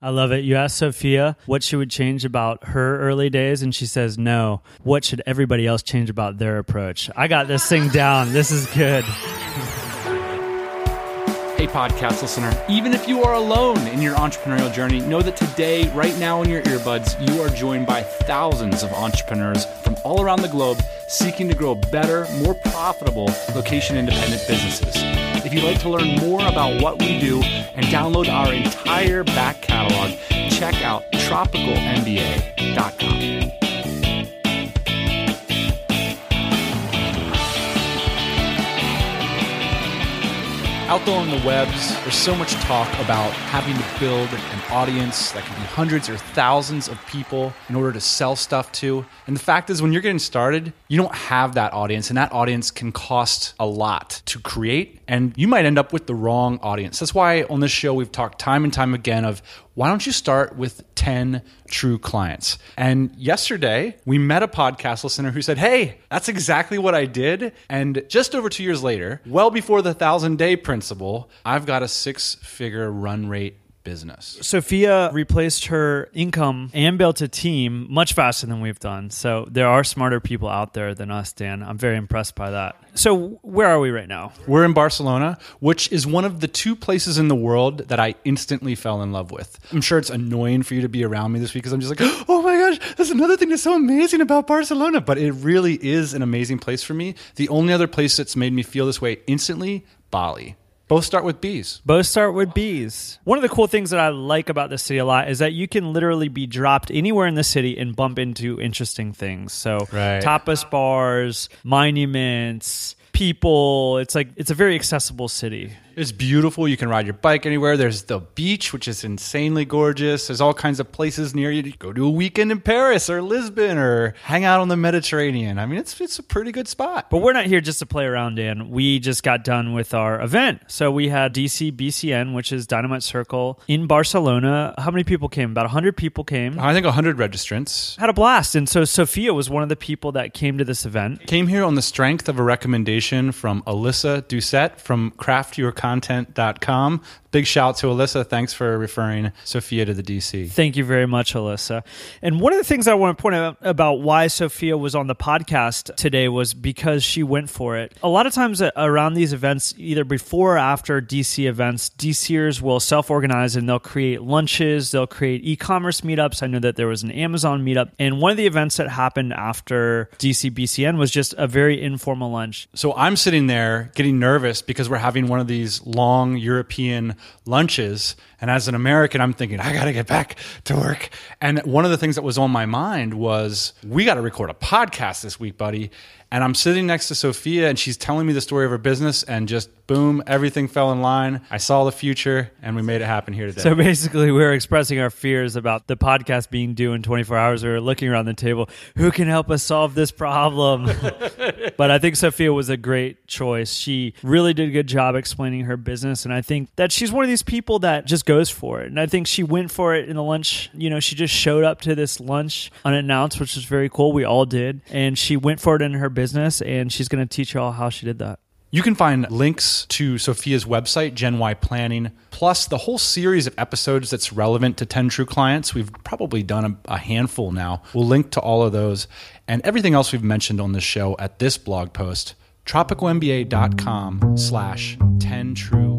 I love it. You asked Sophia what she would change about her early days, and she says, No. What should everybody else change about their approach? I got this thing down. This is good. Hey, podcast listener, even if you are alone in your entrepreneurial journey, know that today, right now in your earbuds, you are joined by thousands of entrepreneurs from all around the globe seeking to grow better, more profitable location independent businesses. If you'd like to learn more about what we do and download our entire back catalog, check out tropicalmba.com. Out there on the webs, there's so much talk about having to build an audience that can be hundreds or thousands of people in order to sell stuff to. And the fact is, when you're getting started, you don't have that audience, and that audience can cost a lot to create, and you might end up with the wrong audience. That's why on this show, we've talked time and time again of why don't you start with 10 true clients? And yesterday, we met a podcast listener who said, Hey, that's exactly what I did. And just over two years later, well before the thousand day principle, I've got a six figure run rate business. Sophia replaced her income and built a team much faster than we've done. So there are smarter people out there than us, Dan. I'm very impressed by that. So where are we right now? We're in Barcelona, which is one of the two places in the world that I instantly fell in love with. I'm sure it's annoying for you to be around me this week because I'm just like, oh my gosh, that's another thing that's so amazing about Barcelona. But it really is an amazing place for me. The only other place that's made me feel this way instantly, Bali. Both start with B's. Both start with B's. One of the cool things that I like about the city a lot is that you can literally be dropped anywhere in the city and bump into interesting things. So, Right. tapas bars, monuments, people. It's like it's a very accessible city. It's beautiful. You can ride your bike anywhere. There's the beach, which is insanely gorgeous. There's all kinds of places near you. You go to a weekend in Paris or Lisbon or hang out on the Mediterranean. I mean, it's it's a pretty good spot. But we're not here just to play around, Dan. We just got done with our event. So we had DC BCN, which is Dynamite Circle in Barcelona. How many people came? About 100 people came. I think 100 registrants Had a blast. And so Sophia was one of the people that came to this event. came here on the strength of a recommendation from Alyssa Doucette from craftyourcontent.com. Big shout to Alyssa. Thanks for referring Sophia to the DC. Thank you very much, Alyssa. And one of the things I want to point out about why Sophia was on the podcast today was because she went for it. A lot of times around these events, either before or after DC events, DCers will self organize and they'll create lunches, they'll create e commerce meetups. I know that there was an Amazon meetup. And one of the events that happened after DC BCN was just a very informal lunch. So I'm sitting there getting nervous because we're having one of these long European lunches. And as an American, I'm thinking, I got to get back to work. And one of the things that was on my mind was, we got to record a podcast this week, buddy. And I'm sitting next to Sophia and she's telling me the story of her business and just boom, everything fell in line. I saw the future and we made it happen here today. So basically, we were expressing our fears about the podcast being due in 24 hours. We were looking around the table, who can help us solve this problem? but I think Sophia was a great choice. She really did a good job explaining her business. And I think that she's one of these people that just goes for it. And I think she went for it in the lunch. You know, she just showed up to this lunch unannounced, which was very cool. We all did. And she went for it in her business. And she's going to teach you all how she did that. You can find links to Sophia's website, Gen Y Planning, plus the whole series of episodes that's relevant to 10 True Clients. We've probably done a, a handful now. We'll link to all of those and everything else we've mentioned on this show at this blog post, tropicalmba.com slash 10 True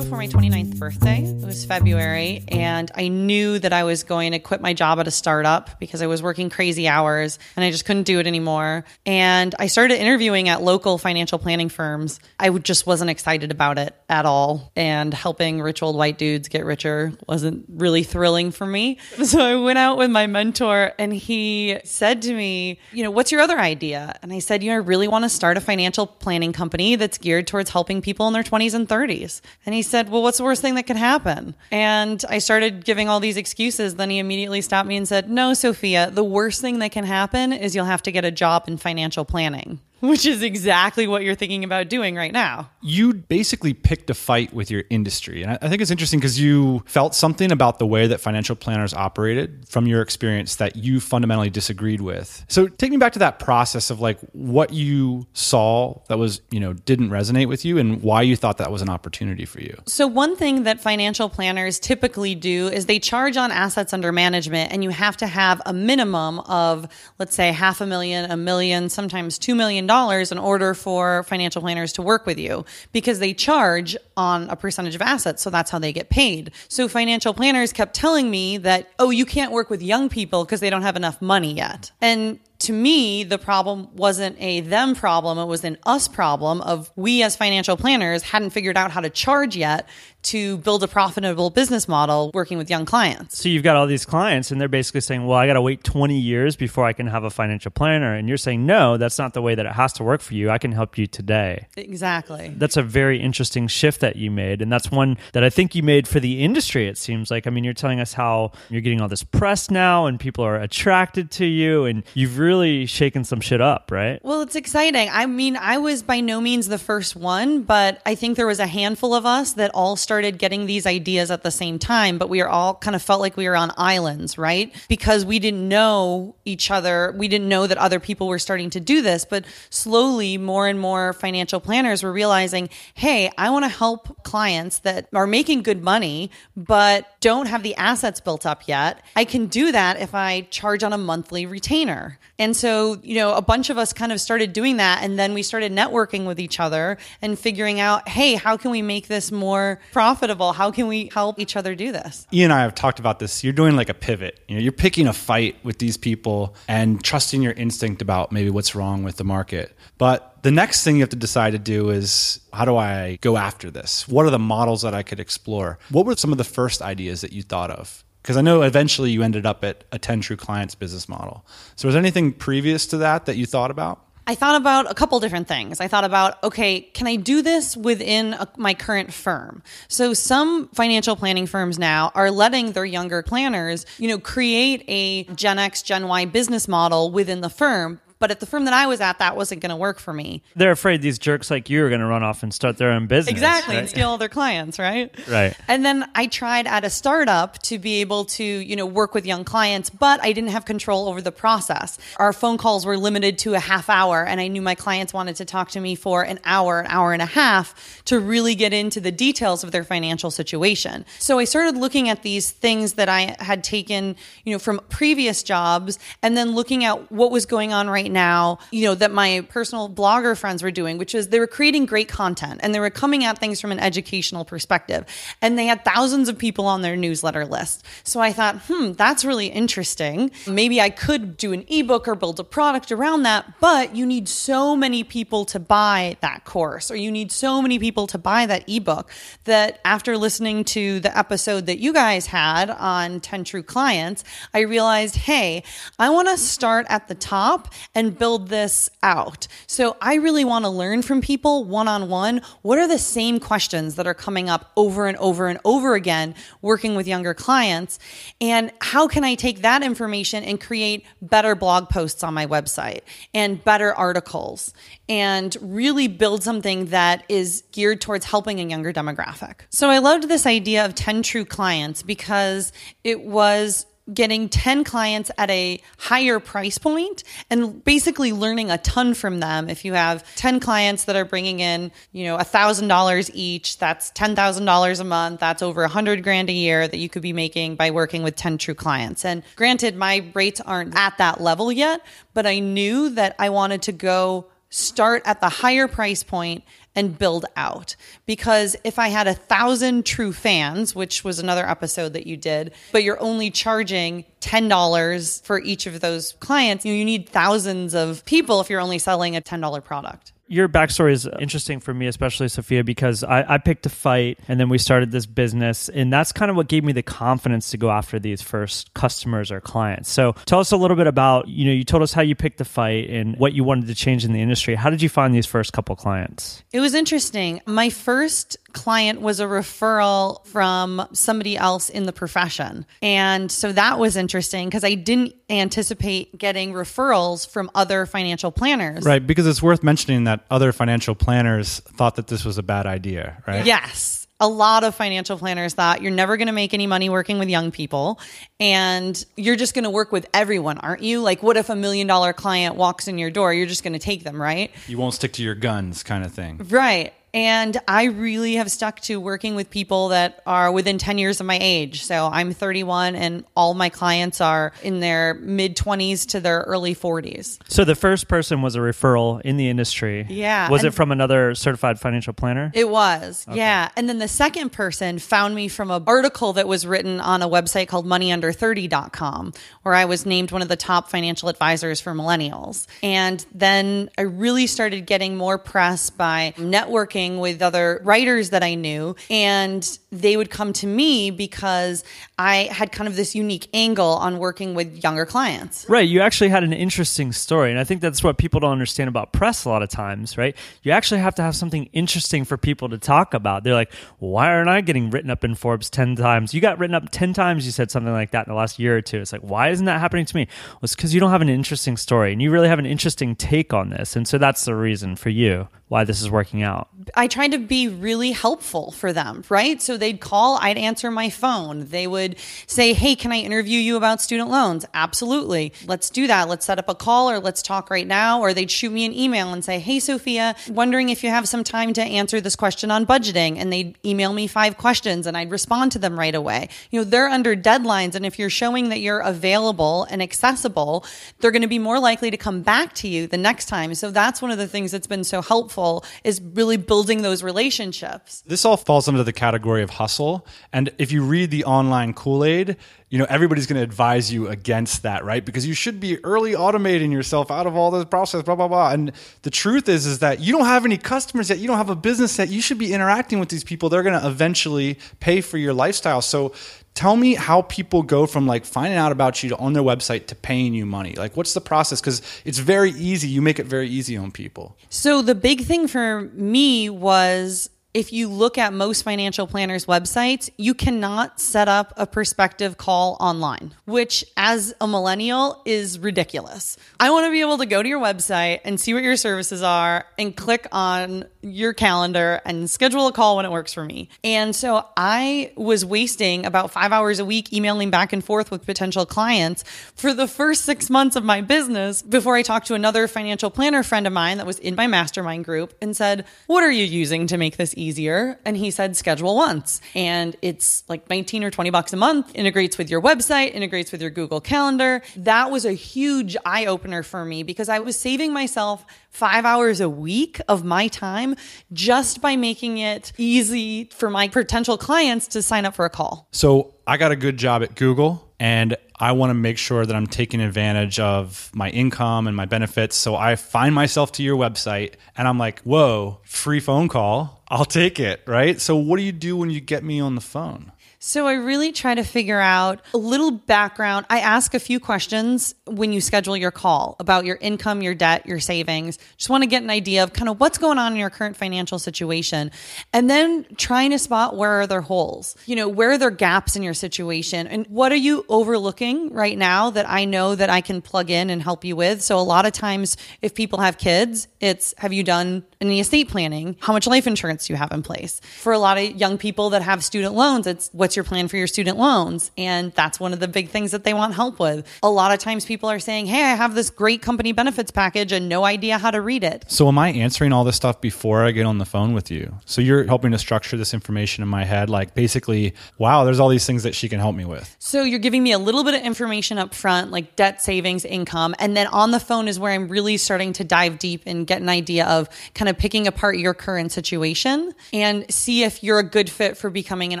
my 29th birthday. It was February, and I knew that I was going to quit my job at a startup because I was working crazy hours and I just couldn't do it anymore. And I started interviewing at local financial planning firms. I just wasn't excited about it at all. And helping rich old white dudes get richer wasn't really thrilling for me. So I went out with my mentor, and he said to me, You know, what's your other idea? And I said, You know, I really want to start a financial planning company that's geared towards helping people in their 20s and 30s. And he said, Well, what's the worst thing that could happen? And I started giving all these excuses. Then he immediately stopped me and said, No, Sophia, the worst thing that can happen is you'll have to get a job in financial planning. which is exactly what you're thinking about doing right now. You basically picked a fight with your industry. And I think it's interesting because you felt something about the way that financial planners operated from your experience that you fundamentally disagreed with. So take me back to that process of like what you saw that was, you know, didn't resonate with you and why you thought that was an opportunity for you. So, one thing that financial planners typically do is they charge on assets under management, and you have to have a minimum of, let's say, half a million, a million, sometimes $2 million in order for financial planners to work with you because they charge on a percentage of assets. So, that's how they get paid. So, financial planners kept telling me that, oh, you can't work with young people because they don't have enough money yet. And to me, the problem wasn't a them problem, it was an us problem of we as financial planners hadn't figured out how to charge yet to build a profitable business model working with young clients. So you've got all these clients and they're basically saying, "Well, I got to wait 20 years before I can have a financial planner." And you're saying, "No, that's not the way that it has to work for you. I can help you today." Exactly. That's a very interesting shift that you made and that's one that I think you made for the industry it seems like. I mean, you're telling us how you're getting all this press now and people are attracted to you and you've really shaken some shit up, right? Well, it's exciting. I mean, I was by no means the first one, but I think there was a handful of us that all started getting these ideas at the same time, but we are all kind of felt like we were on islands, right? Because we didn't know each other. We didn't know that other people were starting to do this, but slowly more and more financial planners were realizing, hey, I want to help clients that are making good money, but don't have the assets built up yet. I can do that if I charge on a monthly retainer. And so, you know, a bunch of us kind of started doing that. And then we started networking with each other and figuring out, hey, how can we make this more profitable? How can we help each other do this? Ian and I have talked about this. You're doing like a pivot. You know, you're picking a fight with these people and trusting your instinct about maybe what's wrong with the market. But the next thing you have to decide to do is how do I go after this? What are the models that I could explore? What were some of the first ideas that you thought of? Because I know eventually you ended up at a 10 True Clients business model. So, was there anything previous to that that you thought about? I thought about a couple different things. I thought about, okay, can I do this within a, my current firm? So some financial planning firms now are letting their younger planners, you know, create a Gen X, Gen Y business model within the firm but at the firm that I was at, that wasn't going to work for me. They're afraid these jerks like you are going to run off and start their own business. Exactly, right? and steal all their clients, right? Right. And then I tried at a startup to be able to, you know, work with young clients, but I didn't have control over the process. Our phone calls were limited to a half hour, and I knew my clients wanted to talk to me for an hour, an hour and a half to really get into the details of their financial situation. So I started looking at these things that I had taken, you know, from previous jobs and then looking at what was going on right now, you know, that my personal blogger friends were doing, which is they were creating great content and they were coming at things from an educational perspective. And they had thousands of people on their newsletter list. So I thought, hmm, that's really interesting. Maybe I could do an ebook or build a product around that, but you need so many people to buy that course or you need so many people to buy that ebook that after listening to the episode that you guys had on 10 True Clients, I realized, hey, I want to start at the top and build this out. So I really want to learn from people one on one. What are the same questions that are coming up over and over and over again working with younger clients? And how can I take that information and create better blog posts on my website and better articles and really build something that is geared towards helping a younger demographic? So I loved this idea of 10 true clients because it was getting 10 clients at a higher price point and basically learning a ton from them. If you have 10 clients that are bringing in, you know, $1,000 each, that's $10,000 a month. That's over 100 grand a year that you could be making by working with 10 true clients. And granted, my rates aren't at that level yet, but I knew that I wanted to go start at the higher price point and build out. Because if I had a thousand true fans, which was another episode that you did, but you're only charging $10 for each of those clients, you, need thousands of people if you're only selling a $10 product your backstory is interesting for me, especially Sophia, because I, I, picked a fight and then we started this business. And that's kind of what gave me the confidence to go after these first customers or clients. So tell us a little bit about, you know, you told us how you picked the fight and what you wanted to change in the industry. How did you find these first couple clients? It It was interesting. My first client was a referral from somebody else in the profession. And so that was interesting because I didn't anticipate getting referrals from other financial planners. Right, because it's worth mentioning that other financial planners thought that this was a bad idea, right? Yes. A lot of financial planners thought you're never going to make any money working with young people and you're just going to work with everyone, aren't you? Like, what if a million dollar client walks in your door? You're just going to take them, right? You won't stick to your guns, kind of thing. Right. And I really have stuck to working with people that are within 10 years of my age. So I'm 31 and all my clients are in their mid 20s to their early 40s. So the first person was a referral in the industry. Yeah, Was it from another certified financial planner? It was, yeah. And then the second person found me from an article that was written on a website called moneyunder30.com, where I was named one of the top financial advisors for millennials. And then I really started getting more press by networking with other writers that I knew. And they would come to me because I had kind of this unique angle on working with younger clients. Right. You actually had an interesting story. And I think that's what people don't understand about press a lot of times, right? You actually have to have something interesting for people to talk about. They're like, why aren't I getting written up in Forbes 10 times? You got written up 10 times, you said something like that in the last year or two. It's like, why isn't that happening to me? Well, it's because you don't have an interesting story and you really have an interesting take on this. And so that's the reason for you why this is working out. I tried to be really helpful for them, right? So they'd call, I'd answer my phone. They would say, Hey, can I interview you about student loans? Absolutely. Let's do that. Let's set up a call or let's talk right now. Or they'd shoot me an email and say, Hey, Sophia, wondering if you have some time to answer this question on budgeting. And they'd email me five questions and I'd respond to them right away. You know, they're under deadlines. And if you're showing that you're available and accessible, they're going to be more likely to come back to you the next time. So that's one of the things that's been so helpful is really building those relationships. This all falls under the category of hustle. And if you read the online Kool Aid, you know, everybody's going to advise you against that, right? Because you should be early automating yourself out of all this process, blah, blah, blah. And the truth is, is that you don't have any customers yet. You don't have a business yet. You should be interacting with these people. They're going to eventually pay for your lifestyle. So tell me how people go from like finding out about you on their website to paying you money. Like, what's the process? Because it's very easy. You make it very easy on people. So the big thing for me was if you look at most financial planners' websites, you cannot set up a prospective call online, which as a millennial is ridiculous. I want to be able to go to your website and see what your services are and click on your calendar and schedule a call when it works for me. And so I was wasting about five hours a week emailing back and forth with potential clients for the first six months of my business before I talked to another financial planner friend of mine that was in my mastermind group and said, What are you using to make this easier? And he said, ScheduleOnce. And it's like 19 or 20 bucks a month, integrates with your website, integrates with your Google Calendar. That was a huge eye opener for me because I was saving myself five hours a week of my time just by making it easy for my potential clients to sign up for a call. So I got a good job at Google and I want to make sure that I'm taking advantage of my income and my benefits. So I find myself to your website and I'm like, whoa, free phone call. I'll take it. Right. So what do you do when you get me on the phone? So I really try to figure out a little background. I ask a few questions when you schedule your call about your income, your debt, your savings. Just want to get an idea of kind of what's going on in your current financial situation. And then trying to spot where are there holes? You know, where are there gaps in your situation? And what are you overlooking right now that I know that I can plug in and help you with? So a lot of times if people have kids, it's have you done any estate planning? How much life insurance do you have in place? For a lot of young people that have student loans, it's what's your plan for your student loans? And that's one of the big things that they want help with. A lot of times people are saying, Hey, I have this great company benefits package and no idea how to read it. So am I answering all this stuff before I get on the phone with you? So you're helping to structure this information in my head, like basically, wow, there's all these things that she can help me with. So you're giving me a little bit of information up front, like debt, savings, income. And then on the phone is where I'm really starting to dive deep and get an idea of kind of picking apart your current situation and see if you're a good fit for becoming an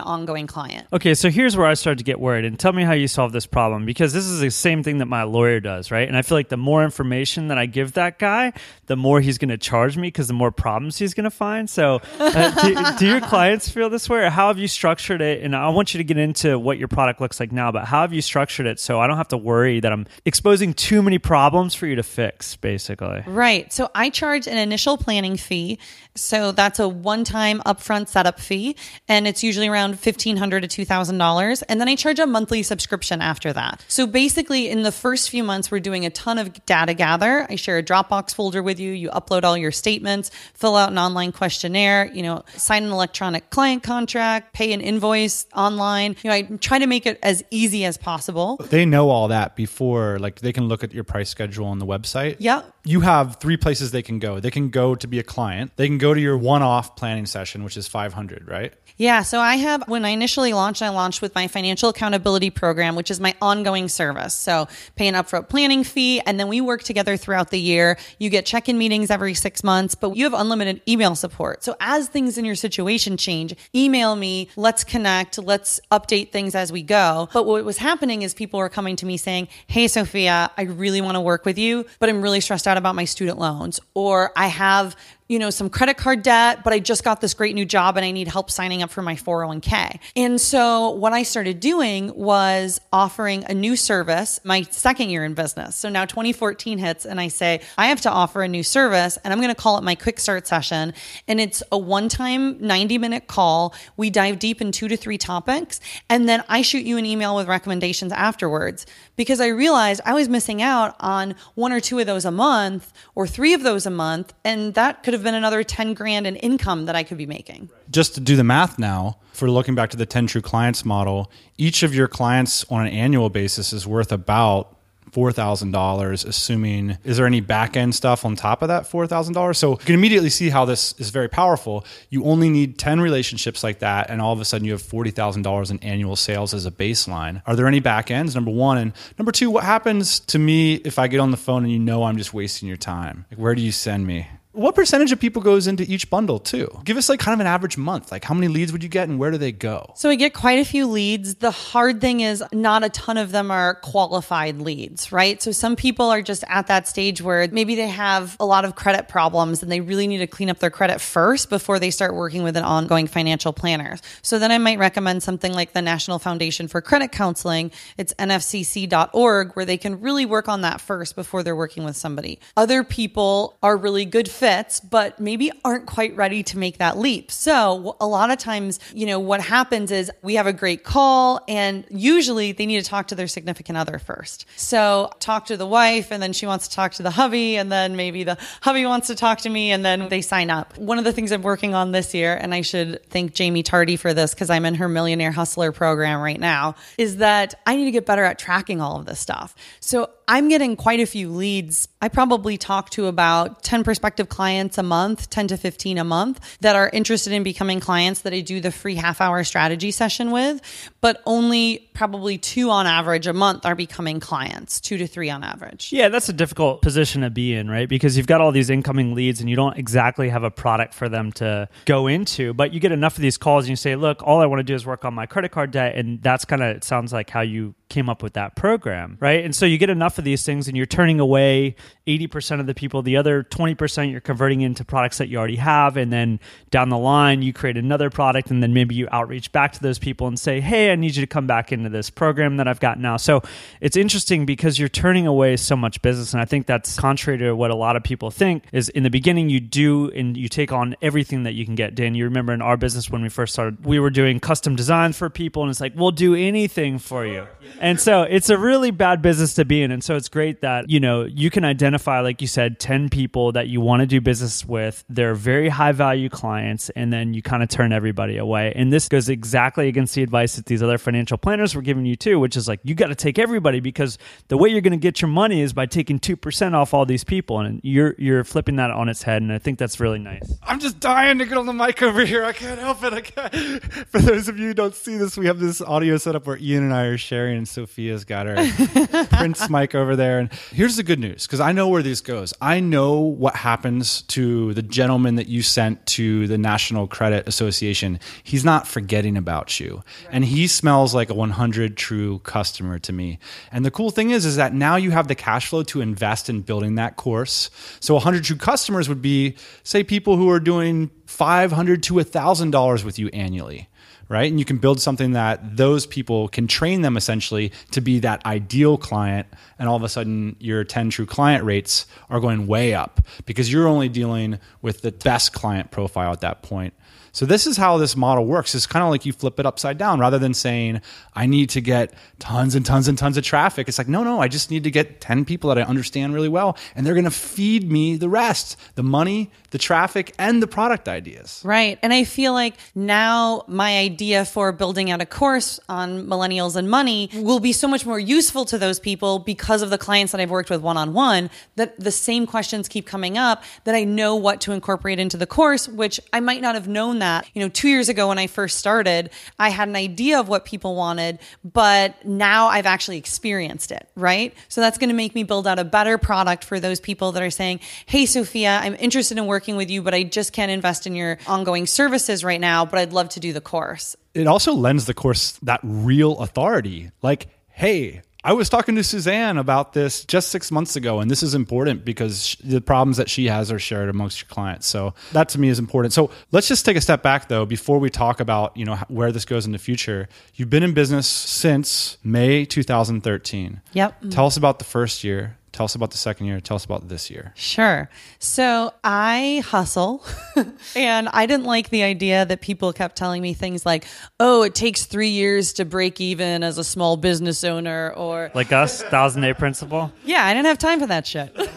ongoing client. Client. Okay, so here's where I started to get worried. And tell me how you solve this problem because this is the same thing that my lawyer does, right? And I feel like the more information that I give that guy, the more he's going to charge me because the more problems he's going to find. So, uh, do, do, your clients feel this way, or how have you structured it? And I want you to get into what your product looks like now, but how have you structured it so I don't have to worry that I'm exposing too many problems for you to fix, basically? Right. So I charge an initial planning fee. So that's a one-time upfront setup fee, and it's usually around fifteen hundred to two thousand dollars, and then I charge a monthly subscription after that. So basically, in the first few months, we're doing a ton of data gather. I share a Dropbox folder with you. You upload all your statements, fill out an online questionnaire, you know, sign an electronic client contract, pay an invoice online. You know, I try to make it as easy as possible. They know all that before, like they can look at your price schedule on the website. Yeah. You have three places they can go. They can go to be a client. They can go to your one-off planning session, which is 500, right? Yeah, so I have when I initially launched, I launched with my financial accountability program, which is my ongoing service. So pay an upfront planning fee, and then we work together throughout the year. You get check-in meetings every six months, but you have unlimited email support. So as things in your situation change, email me. Let's connect. Let's update things as we go. But what was happening is people were coming to me saying, "Hey, Sophia, I really want to work with you, but I'm really stressed out about my student loans, or I have you know, some credit card debt, but I just got this great new job and I need help signing up for my 401k. And so what I started doing was offering a new service, my second year in business. So now 2014 hits and I say, I have to offer a new service and I'm going to call it my quick start session. And it's a one time 90 minute call. We dive deep in two to three topics. And then I shoot you an email with recommendations afterwards because I realized I was missing out on one or two of those a month or three of those a month. And that could been another 10 grand in income that I could be making. Just to do the math now, for looking back to the 10 true clients model, each of your clients on an annual basis is worth about $4,000, assuming, is there any back end stuff on top of that $4,000? So you can immediately see how this is very powerful. You only need 10 relationships like that, and all of a sudden you have $40,000 in annual sales as a baseline. Are there any back ends? Number one. And number two, what happens to me if I get on the phone and you know I'm just wasting your time? Like, where do you send me? What percentage of people goes into each bundle too? Give us like kind of an average month. Like how many leads would you get and where do they go? So we get quite a few leads. The hard thing is not a ton of them are qualified leads, right? So some people are just at that stage where maybe they have a lot of credit problems and they really need to clean up their credit first before they start working with an ongoing financial planner. So then I might recommend something like the National Foundation for Credit Counseling. It's nfcc.org where they can really work on that first before they're working with somebody. Other people are really good fit fits, but maybe aren't quite ready to make that leap. So a lot of times, you know, what happens is we have a great call and usually they need to talk to their significant other first. So talk to the wife and then she wants to talk to the hubby and then maybe the hubby wants to talk to me and then they sign up. One of the things I'm working on this year, and I should thank Jaime Tardy for this because I'm in her Millionaire Hustler program right now, is that I need to get better at tracking all of this stuff. So I'm getting quite a few leads. I probably talk to about 10 prospective clients a month, 10 to 15 a month that are interested in becoming clients that I do the free half hour strategy session with, but only probably two on average a month are becoming clients, two to three on average. Yeah, that's a difficult position to be in, right? Because you've got all these incoming leads and you don't exactly have a product for them to go into, but you get enough of these calls and you say, look, all I want to do is work on my credit card debt. And that's kind of, it sounds like how you came up with that program, right? And so you get enough of these things and you're turning away 80% of the people. The other 20% you're converting into products that you already have. And then down the line, you create another product and then maybe you outreach back to those people and say, hey, I need you to come back into this program that I've got now. So it's interesting because you're turning away so much business. And I think that's contrary to what a lot of people think is in the beginning, you do and you take on everything that you can get. Dan, you remember in our business when we first started, we were doing custom designs for people and it's like, we'll do anything for you and so it's a really bad business to be in. And so it's great that, you know, you can identify, like you said, 10 people that you want to do business with. They're very high value clients. And then you kind of turn everybody away. And this goes exactly against the advice that these other financial planners were giving you too, which is like, you got to take everybody because the way you're going to get your money is by taking 2% off all these people. And you're, you're flipping that on its head. And I think that's really nice. I'm just dying to get on the mic over here. I can't help it. I can't. For those of you who don't see this, we have this audio setup where Ian and I are sharing Sophia's got her Prince mic over there. And here's the good news because I know where this goes. I know what happens to the gentleman that you sent to the National Credit Association. He's not forgetting about you. And he smells like a 100 true customer to me. And the cool thing is, is that now you have the cash flow to invest in building that course. So 100 true customers would be, say, people who are doing 500 to $1,000 with you annually right? And you can build something that those people can train them essentially to be that ideal client. And all of a sudden, your 10 true client rates are going way up because you're only dealing with the best client profile at that point. So this is how this model works. It's kind of like you flip it upside down rather than saying, I need to get tons and tons and tons of traffic. It's like, no, no, I just need to get 10 people that I understand really well. And they're going to feed me the rest, the money, the traffic, and the product ideas. Right. And I feel like now my idea for building out a course on millennials and money will be so much more useful to those people because of the clients that I've worked with one on one, that the same questions keep coming up, that I know what to incorporate into the course, which I might not have known that. You know, two years ago when I first started, I had an idea of what people wanted, but now I've actually experienced it, right? So that's going to make me build out a better product for those people that are saying, Hey, Sophia, I'm interested in working with you, but I just can't invest in your ongoing services right now, but I'd love to do the course. It also lends the course that real authority. Like, hey, I was talking to Suzanne about this just six months ago, and this is important because the problems that she has are shared amongst your clients. So that to me is important. So let's just take a step back though before we talk about you know where this goes in the future. You've been in business since May 2013. Yep. Tell us about the first year. Tell us about the second year. Tell us about this year. Sure. So I hustle, and I didn't like the idea that people kept telling me things like, oh, it takes three years to break even as a small business owner, or Like us, thousand day principle. yeah, I didn't have time for that shit.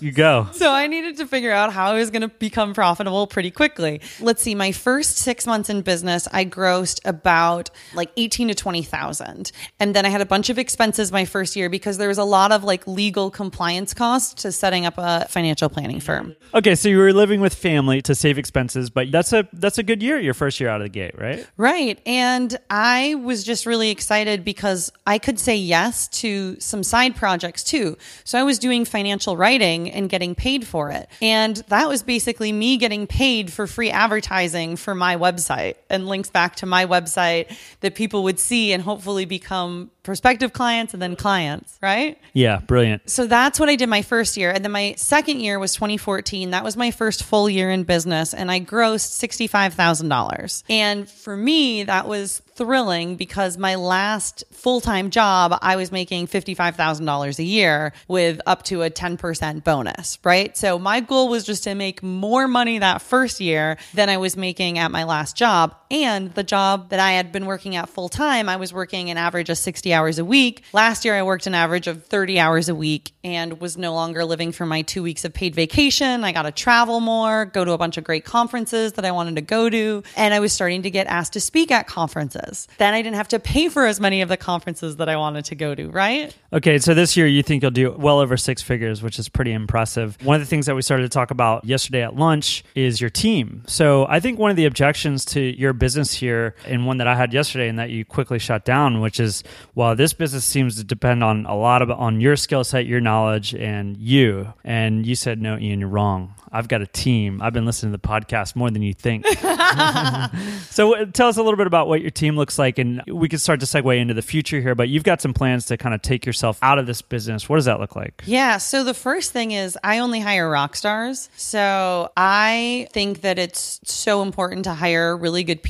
You go. So I needed to figure out how I was going to become profitable pretty quickly. Let's see, my first six months in business, I grossed about like 18 to 20,000. And then I had a bunch of expenses my first year because there was a lot of like legal compliance costs to setting up a financial planning firm. Okay, so you were living with family to save expenses, but that's a that's a good year, your first year out of the gate, right? Right. And I was just really excited because I could say yes to some side projects too. So I was doing financial writing and getting paid for it. And that was basically me getting paid for free advertising for my website and links back to my website that people would see and hopefully become prospective clients and then clients, right? Yeah, brilliant. So that's what I did my first year. And then my second year was 2014. That was my first full year in business. And I grossed $65,000. And for me, that was thrilling because my last full time job, I was making $55,000 a year with up to a 10% bonus, right? So my goal was just to make more money that first year than I was making at my last job. And the job that I had been working at full time, I was working an average of 60 hours a week. Last year, I worked an average of 30 hours a week and was no longer living for my two weeks of paid vacation. I got to travel more, go to a bunch of great conferences that I wanted to go to. And I was starting to get asked to speak at conferences. Then I didn't have to pay for as many of the conferences that I wanted to go to, right? Okay, so this year you think you'll do well over six figures, which is pretty impressive. One of the things that we started to talk about yesterday at lunch is your team. So I think one of the objections to your business here, and one that I had yesterday, and that you quickly shut down, which is, well, this business seems to depend on a lot of on your skill set, your knowledge, and you. And you said, no, Ian, you're wrong. I've got a team. I've been listening to the podcast more than you think. so uh, tell us a little bit about what your team looks like, and we can start to segue into the future here. But you've got some plans to kind of take yourself out of this business. What does that look like? Yeah. So the first thing is I only hire rock stars. So I think that it's so important to hire really good people.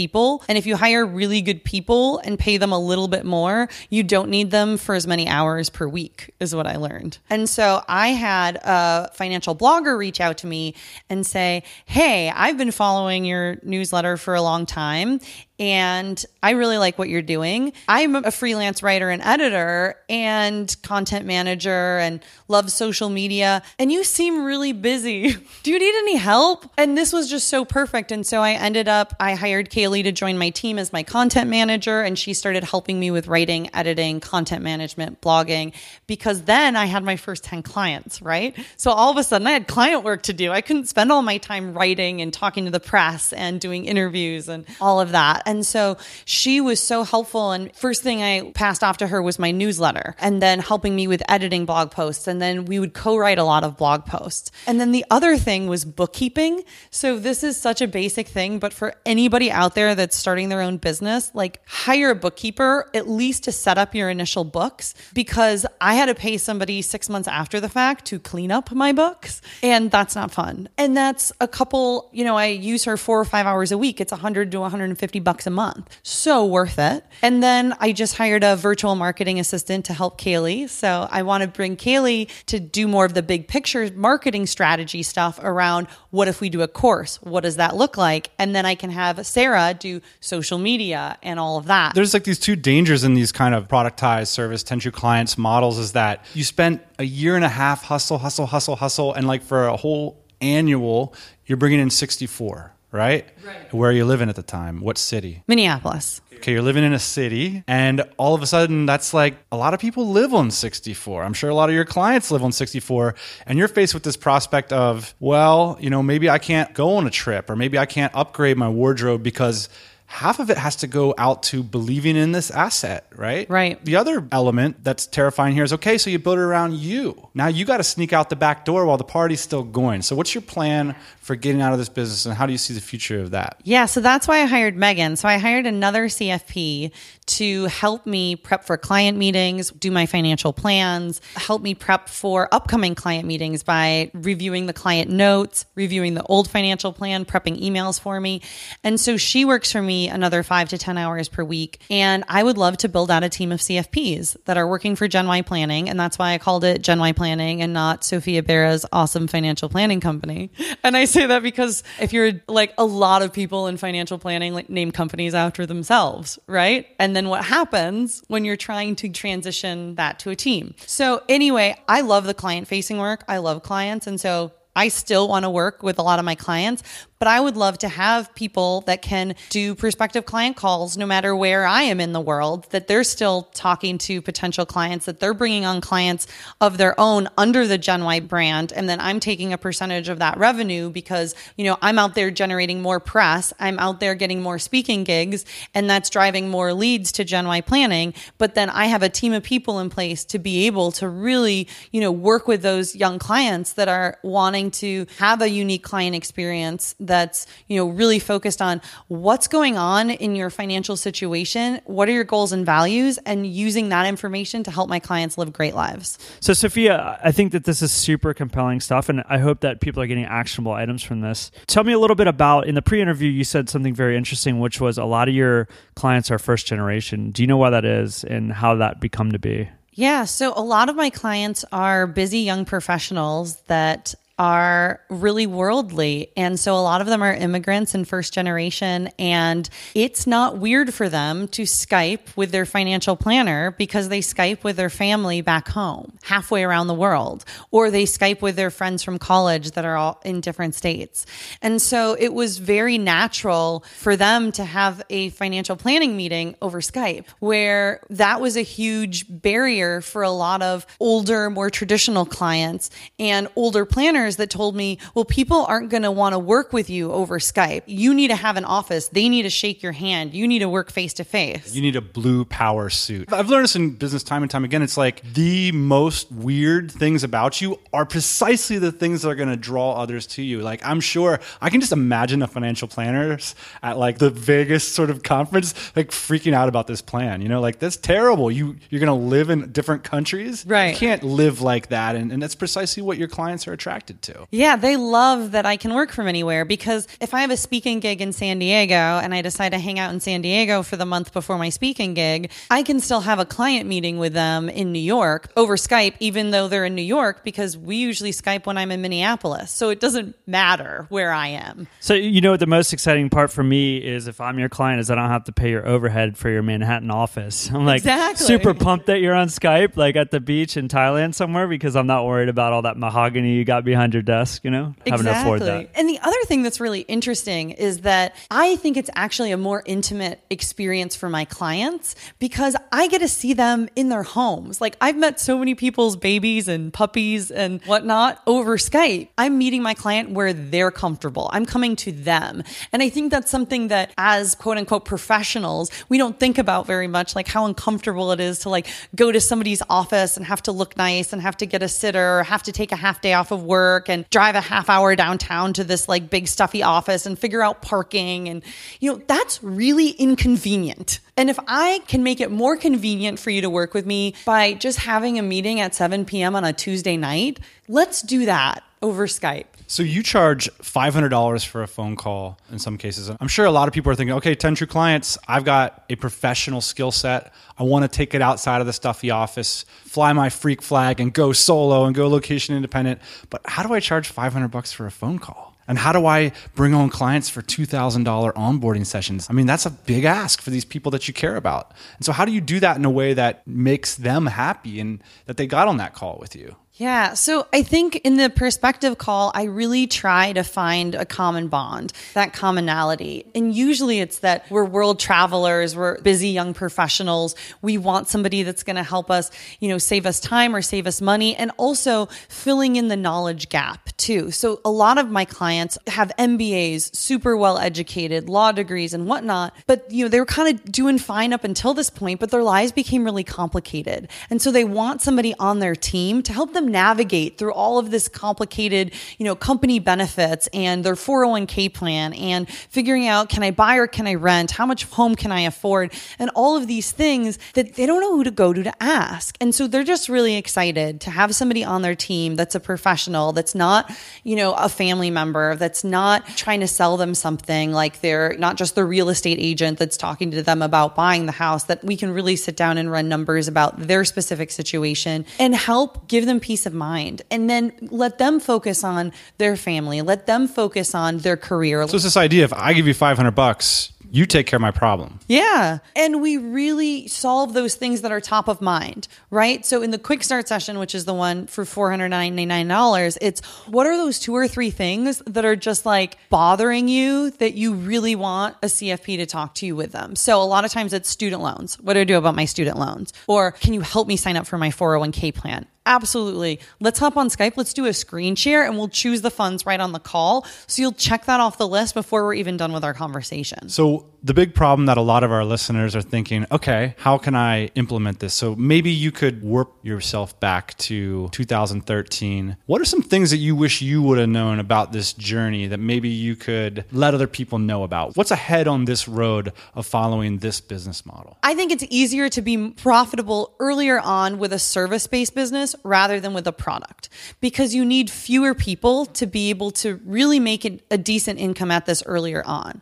And if you hire really good people and pay them a little bit more, you don't need them for as many hours per week, is what I learned. And so I had a financial blogger reach out to me and say, Hey, I've been following your newsletter for a long time and I really like what you're doing. I'm a freelance writer and editor and content manager and love social media. And you seem really busy. Do you need any help? And this was just so perfect. And so I ended up, I hired Kaylee to join my team as my content manager. And she started helping me with writing, editing, content management, blogging, because then I had my first 10 clients, right? So all of a sudden I had client work to do. I couldn't spend all my time writing and talking to the press and doing interviews and all of that. And so she was so helpful. And first thing I passed off to her was my newsletter and then helping me with editing blog posts. And then we would co write a lot of blog posts. And then the other thing was bookkeeping. So this is such a basic thing, but for anybody out there that's starting their own business, like hire a bookkeeper at least to set up your initial books because I had to pay somebody six months after the fact to clean up my books. And that's not fun. And that's a couple, you know, I use her four or five hours a week. It's 100 to 150 bucks a month. So worth it. And then I just hired a virtual marketing assistant to help Kaylee. So I want to bring Kaylee to do more of the big picture marketing strategy stuff around what if we do a course? What does that look like? And then I can have Sarah do social media and all of that. There's like these two dangers in these kind of productized service, 10 true clients models is that you spent a year and a half hustle, hustle, hustle, hustle, and like for a whole annual, you're bringing in 64, right? Right. Where are you living at the time? What city? Minneapolis. Okay, you're living in a city, and all of a sudden, that's like a lot of people live on 64. I'm sure a lot of your clients live on 64, and you're faced with this prospect of, well, you know, maybe I can't go on a trip, or maybe I can't upgrade my wardrobe because half of it has to go out to believing in this asset, right? Right. The other element that's terrifying here is okay, so you build it around you. Now you got to sneak out the back door while the party's still going. So, what's your plan for getting out of this business and how do you see the future of that? Yeah, so that's why I hired Megan. So, I hired another CFP to help me prep for client meetings, do my financial plans, help me prep for upcoming client meetings by reviewing the client notes, reviewing the old financial plan, prepping emails for me. And so she works for me another five to 10 hours per week. And I would love to build out a team of CFPs that are working for Gen Y Planning. And that's why I called it Gen Y Planning and not Sophia Bera's awesome financial planning company. And I say that because if you're like a lot of people in financial planning, like name companies after themselves, right? And then what happens when you're trying to transition that to a team. So, anyway, I love the client facing work. I love clients. And so I still want to work with a lot of my clients, but I would love to have people that can do prospective client calls no matter where I am in the world, that they're still talking to potential clients, that they're bringing on clients of their own under the Gen Y brand. And then I'm taking a percentage of that revenue because, you know, I'm out there generating more press. I'm out there getting more speaking gigs and that's driving more leads to Gen Y planning. But then I have a team of people in place to be able to really, you know, work with those young clients that are wanting to have a unique client experience that's, you know, really focused on what's going on in your financial situation, what are your goals and values, and using that information to help my clients live great lives. So, Sophia, I think that this is super compelling stuff, and I hope that people are getting actionable items from this. Tell me a little bit about in the pre interview, you said something very interesting, which was a lot of your clients are first generation. Do you know why that is and how that become to be? Yeah, so a lot of my clients are busy young professionals that are really worldly. And so a lot of them are immigrants and first generation. And it's not weird for them to Skype with their financial planner because they Skype with their family back home, halfway around the world, or they Skype with their friends from college that are all in different states. And so it was very natural for them to have a financial planning meeting over Skype, where that was a huge barrier for a lot of older, more traditional clients and older planners that told me, well, people aren't going to want to work with you over Skype. You need to have an office. They need to shake your hand. You need to work face to face. You need a blue power suit. I've learned this in business time and time again. It's like the most weird things about you are precisely the things that are going to draw others to you. Like, I'm sure I can just imagine the financial planners at like the Vegas sort of conference, like freaking out about this plan. You know, like that's terrible. You, you're going to live in different countries. Right. You can't live like that. And, and that's precisely what your clients are attracted to. Yeah, they love that I can work from anywhere because if I have a speaking gig in San Diego and I decide to hang out in San Diego for the month before my speaking gig, I can still have a client meeting with them in New York over Skype, even though they're in New York, because we usually Skype when I'm in Minneapolis. So it doesn't matter where I am. So, you know, what the most exciting part for me is if I'm your client is I don't have to pay your overhead for your Manhattan office. I'm like exactly. super pumped that you're on Skype, like at the beach in Thailand somewhere, because I'm not worried about all that mahogany you got behind behind your desk, you know, having to afford that. And the other thing that's really interesting is that I think it's actually a more intimate experience for my clients because I get to see them in their homes. Like I've met so many people's babies and puppies and whatnot over Skype. I'm meeting my client where they're comfortable. I'm coming to them. And I think that's something that as quote unquote professionals, we don't think about very much, like how uncomfortable it is to like go to somebody's office and have to look nice and have to get a sitter or have to take a half day off of work and drive a half hour downtown to this like big stuffy office and figure out parking. And, you know, that's really inconvenient. And if I can make it more convenient for you to work with me by just having a meeting at 7 p.m. on a Tuesday night, let's do that over Skype. So you charge $500 for a phone call in some cases. I'm sure a lot of people are thinking, okay, 10 True clients, I've got a professional skill set. I want to take it outside of the stuffy office, fly my freak flag and go solo and go location independent. But how do I charge 500 bucks for a phone call? And how do I bring on clients for $2,000 onboarding sessions? I mean, that's a big ask for these people that you care about. And so, how do you do that in a way that makes them happy and that they got on that call with you? Yeah. So I think in the perspective call, I really try to find a common bond, that commonality. And usually it's that we're world travelers, we're busy young professionals. We want somebody that's going to help us, you know, save us time or save us money and also filling in the knowledge gap too. So a lot of my clients have MBAs, super well educated, law degrees and whatnot, but you know, they were kind of doing fine up until this point, but their lives became really complicated. And so they want somebody on their team to help them navigate through all of this complicated, you know, company benefits and their 401k plan and figuring out can I buy or can I rent? How much home can I afford? And all of these things that they don't know who to go to to ask. And so they're just really excited to have somebody on their team that's a professional, that's not, you know, a family member, that's not trying to sell them something like they're not just the real estate agent that's talking to them about buying the house, that we can really sit down and run numbers about their specific situation and help give them peace peace of mind and then let them focus on their family let them focus on their career so it's this idea if i give you 500 bucks you take care of my problem. Yeah. And we really solve those things that are top of mind, right? So in the quick start session, which is the one for $499, it's what are those two or three things that are just like bothering you that you really want a CFP to talk to you with them? So a lot of times it's student loans. What do I do about my student loans? Or can you help me sign up for my 401k plan? Absolutely. Let's hop on Skype. Let's do a screen share and we'll choose the funds right on the call. So you'll check that off the list before we're even done with our conversation. So the big problem that a lot of our listeners are thinking, okay, how can I implement this? So maybe you could warp yourself back to 2013. What are some things that you wish you would have known about this journey that maybe you could let other people know about? What's ahead on this road of following this business model? I think it's easier to be profitable earlier on with a service based business rather than with a product because you need fewer people to be able to really make a decent income at this earlier on.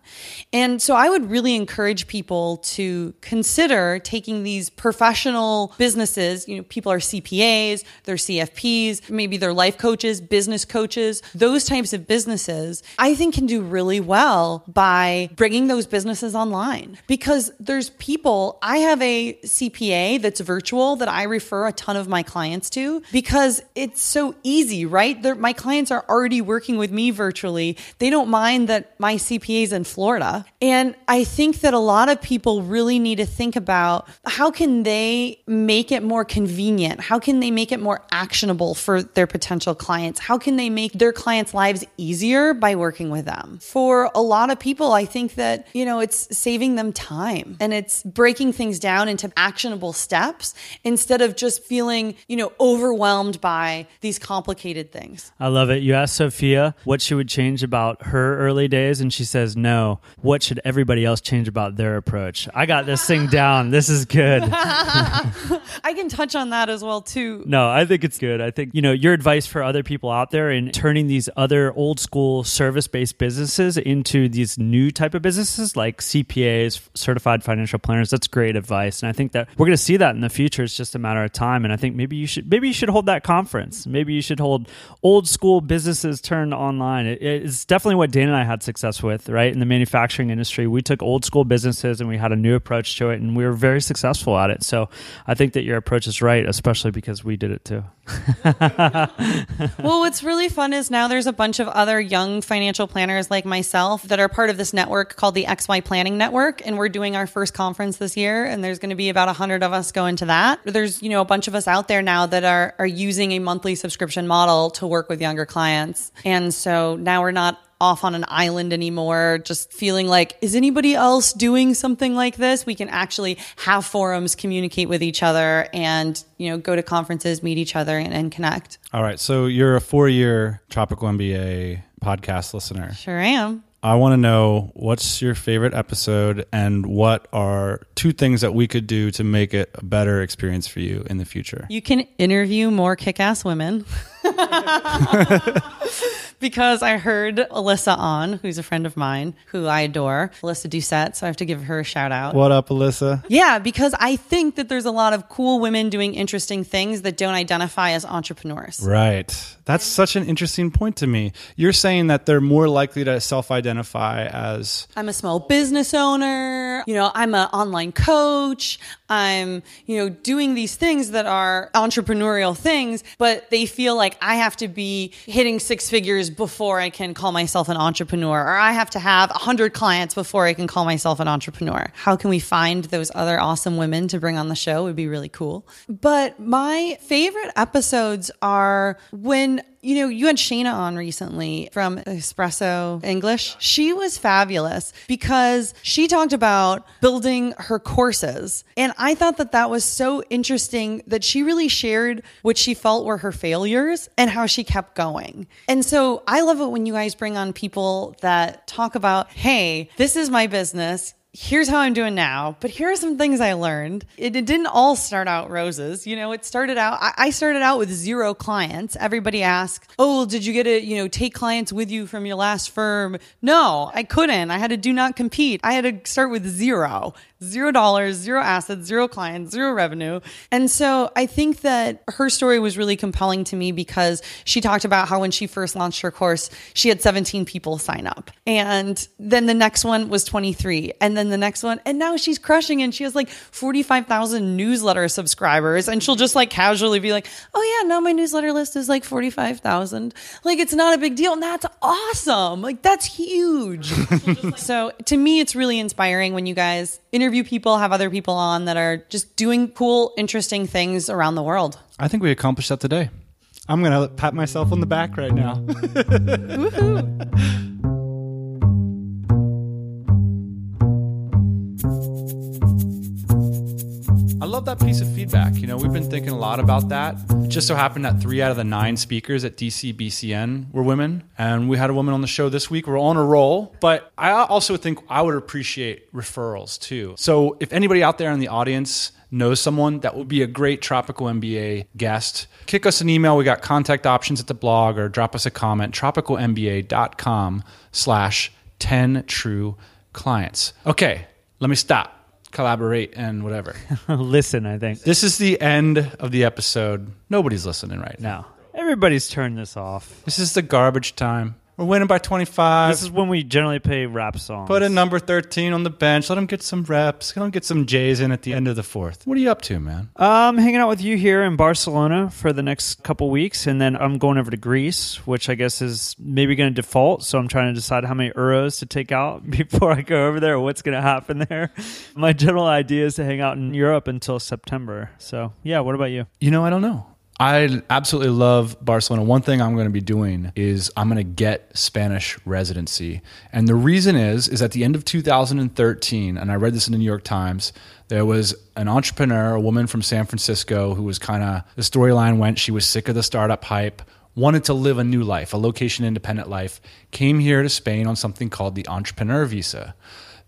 And so I would really encourage people to consider taking these professional businesses. You know, people are CPAs, they're CFPs, maybe they're life coaches, business coaches, those types of businesses, I think can do really well by bringing those businesses online because there's people. I have a CPA that's virtual that I refer a ton of my clients to because it's so easy, right? They're, my clients are already working with me virtually. They don't mind that my CPA is in Florida. And I think that a lot of people really need to think about how can they make it more convenient? How can they make it more actionable for their potential clients? How can they make their clients' lives easier by working with them? For a lot of people, I think that, you know, it's saving them time and it's breaking things down into actionable steps instead of just feeling, you know, overwhelmed by these complicated things. I love it. You asked Sophia what she would change about her early days and she says no. What should everybody else change about their approach. I got this thing down. This is good. I can touch on that as well too. No, I think it's good. I think, you know, your advice for other people out there in turning these other old school service-based businesses into these new type of businesses like CPAs, certified financial planners, that's great advice. And I think that we're going to see that in the future. It's just a matter of time and I think maybe you should maybe you should hold that conference. Maybe you should hold old school businesses turned online. It, it's definitely what Dan and I had success with, right? In the manufacturing industry, we took old school businesses and we had a new approach to it, and we were very successful at it. So I think that your approach is right, especially because we did it too. well, what's really fun is now there's a bunch of other young financial planners like myself that are part of this network called the XY Planning Network, and we're doing our first conference this year, and there's going to be about 100 of us going to that. There's, you know, a bunch of us out there now that are are using a monthly subscription model to work with younger clients. And so now we're not off on an island anymore, just feeling like, is anybody else doing something like this? We can actually have forums, communicate with each other, and you know, go to conferences, meet each other, and, and connect. All right. So you're a four year Tropical MBA podcast listener. Sure am. I want to know what's your favorite episode and what are two things that we could do to make it a better experience for you in the future. You can interview more kick ass women. because I heard Alyssa on, who's a friend of mine, who I adore, Alyssa Doucette. So I have to give her a shout out. What up, Alyssa? Yeah, because I think that there's a lot of cool women doing interesting things that don't identify as entrepreneurs. Right. That's such an interesting point to me. You're saying that they're more likely to self identify as I'm a small business owner, you know, I'm an online coach, I'm, you know, doing these things that are entrepreneurial things, but they feel like I have to be hitting six figures before I can call myself an entrepreneur, or I have to have 100 clients before I can call myself an entrepreneur. How can we find those other awesome women to bring on the show? Would be really cool. But my favorite episodes are when you know, you had Shayna on recently from Espresso English. She was fabulous because she talked about building her courses. And I thought that that was so interesting that she really shared what she felt were her failures and how she kept going. And so I love it when you guys bring on people that talk about, hey, this is my business here's how I'm doing now, but here are some things I learned. It, it didn't all start out roses. You know, it started out, I, I, started out with zero clients. Everybody asked, Oh, did you get a, you know, take clients with you from your last firm? No, I couldn't. I had to do not compete. I had to start with zero zero dollars, zero assets, zero clients, zero revenue. And so I think that her story was really compelling to me because she talked about how when she first launched her course, she had 17 people sign up. And then the next one was 23. And then the next one, and now she's crushing and she has like 45,000 newsletter subscribers. And she'll just like casually be like, oh yeah, now my newsletter list is like 45,000. Like it's not a big deal. And that's awesome. Like that's huge. so to me, it's really inspiring when you guys interview interview people, have other people on that are just doing cool, interesting things around the world. I think we accomplished that today. I'm going to pat myself on the back right now. I love that piece of feedback. You know, we've been thinking a lot about that. It just so happened that three out of the nine speakers at DCBCN were women. And we had a woman on the show this week. We're on a roll. But I also think I would appreciate referrals too. So if anybody out there in the audience knows someone that would be a great Tropical MBA guest, kick us an email. We got contact options at the blog or drop us a comment, tropicalmba.com slash 10 true clients. Okay, let me stop collaborate and whatever. Listen, I think. This is the end of the episode. Nobody's listening right now. No. Everybody's turned this off. This is the garbage time. We're winning by 25. This is when we generally play rap songs. Put a number 13 on the bench. Let him get some reps. Let him get some J's in at the end of the fourth. What are you up to, man? I'm hanging out with you here in Barcelona for the next couple weeks, and then I'm going over to Greece, which I guess is maybe going to default. So I'm trying to decide how many euros to take out before I go over there or what's going to happen there. My general idea is to hang out in Europe until September. So, yeah, what about you? You know, I don't know. I absolutely love Barcelona. One thing I'm going to be doing is I'm going to get Spanish residency. And the reason is is at the end of 2013 and I read this in the New York Times, there was an entrepreneur, a woman from San Francisco who was kind of the storyline went she was sick of the startup hype, wanted to live a new life, a location independent life, came here to Spain on something called the entrepreneur visa.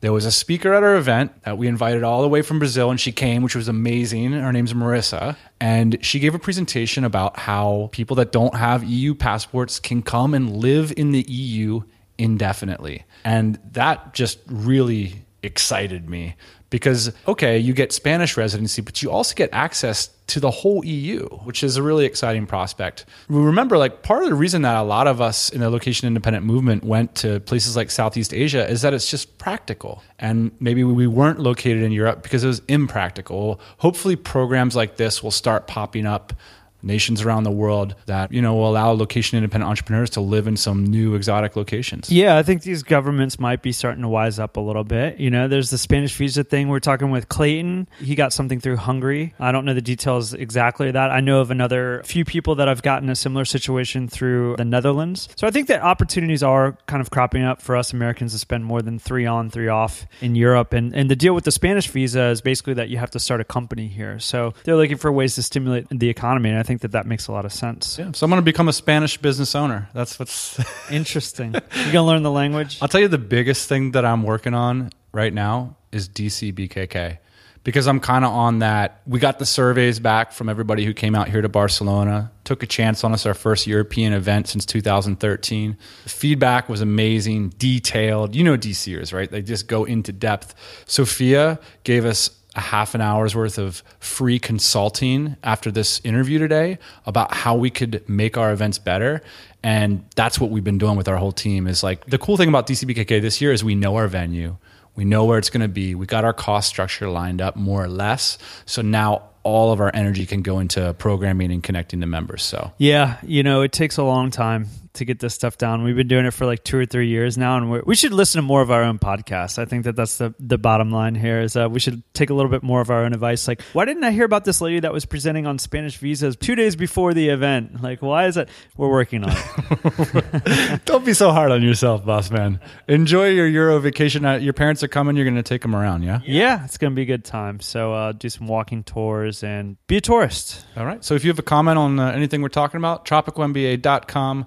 There was a speaker at our event that we invited all the way from Brazil, and she came, which was amazing. Her name's Marissa. And she gave a presentation about how people that don't have EU passports can come and live in the EU indefinitely. And that just really excited me because okay, you get Spanish residency, but you also get access to the whole EU, which is a really exciting prospect. We Remember, like part of the reason that a lot of us in the location independent movement went to places like Southeast Asia is that it's just practical. And maybe we weren't located in Europe because it was impractical. Hopefully, programs like this will start popping up nations around the world that you know will allow location independent entrepreneurs to live in some new exotic locations. Yeah i think these governments might be starting to wise up a little bit. You know there's the spanish visa thing. We're talking with clayton. He got something through hungary. I don't know the details exactly of that. I know of another few people that i've gotten a similar situation through the netherlands. So i think that opportunities are kind of cropping up for us americans to spend more than three on three off in europe. And, and the deal with the spanish visa is basically that you have to start a company here. So they're looking for ways to stimulate the economy. And i think that that makes a lot of sense. Yeah, so I'm going to become a Spanish business owner. That's what's interesting. You're going to learn the language. I'll tell you the biggest thing that I'm working on right now is DCBKK because I'm kind of on that. We got the surveys back from everybody who came out here to Barcelona, took a chance on us, our first European event since 2013. The feedback was amazing, detailed. You know, DCers, right? They just go into depth. Sophia gave us a half an hour's worth of free consulting after this interview today about how we could make our events better. And that's what we've been doing with our whole team is like the cool thing about dcbkk this year is we know our venue. We know where it's going to be. We got our cost structure lined up more or less. So now all of our energy can go into programming and connecting to members. So yeah you know it takes a long time to get this stuff down. We've been doing it for like two or three years now, and we should listen to more of our own podcasts. I think that that's the, the bottom line here is uh, we should take a little bit more of our own advice. Like, why didn't I hear about this lady that was presenting on Spanish visas two days before the event? Like, why is that? We're working on it. Don't be so hard on yourself, boss man. Enjoy your Euro vacation. Uh, your parents are coming. You're going to take them around, yeah? Yeah, it's going to be a good time. So uh, do some walking tours and be a tourist. All right. So if you have a comment on uh, anything we're talking about, tropicalmba.com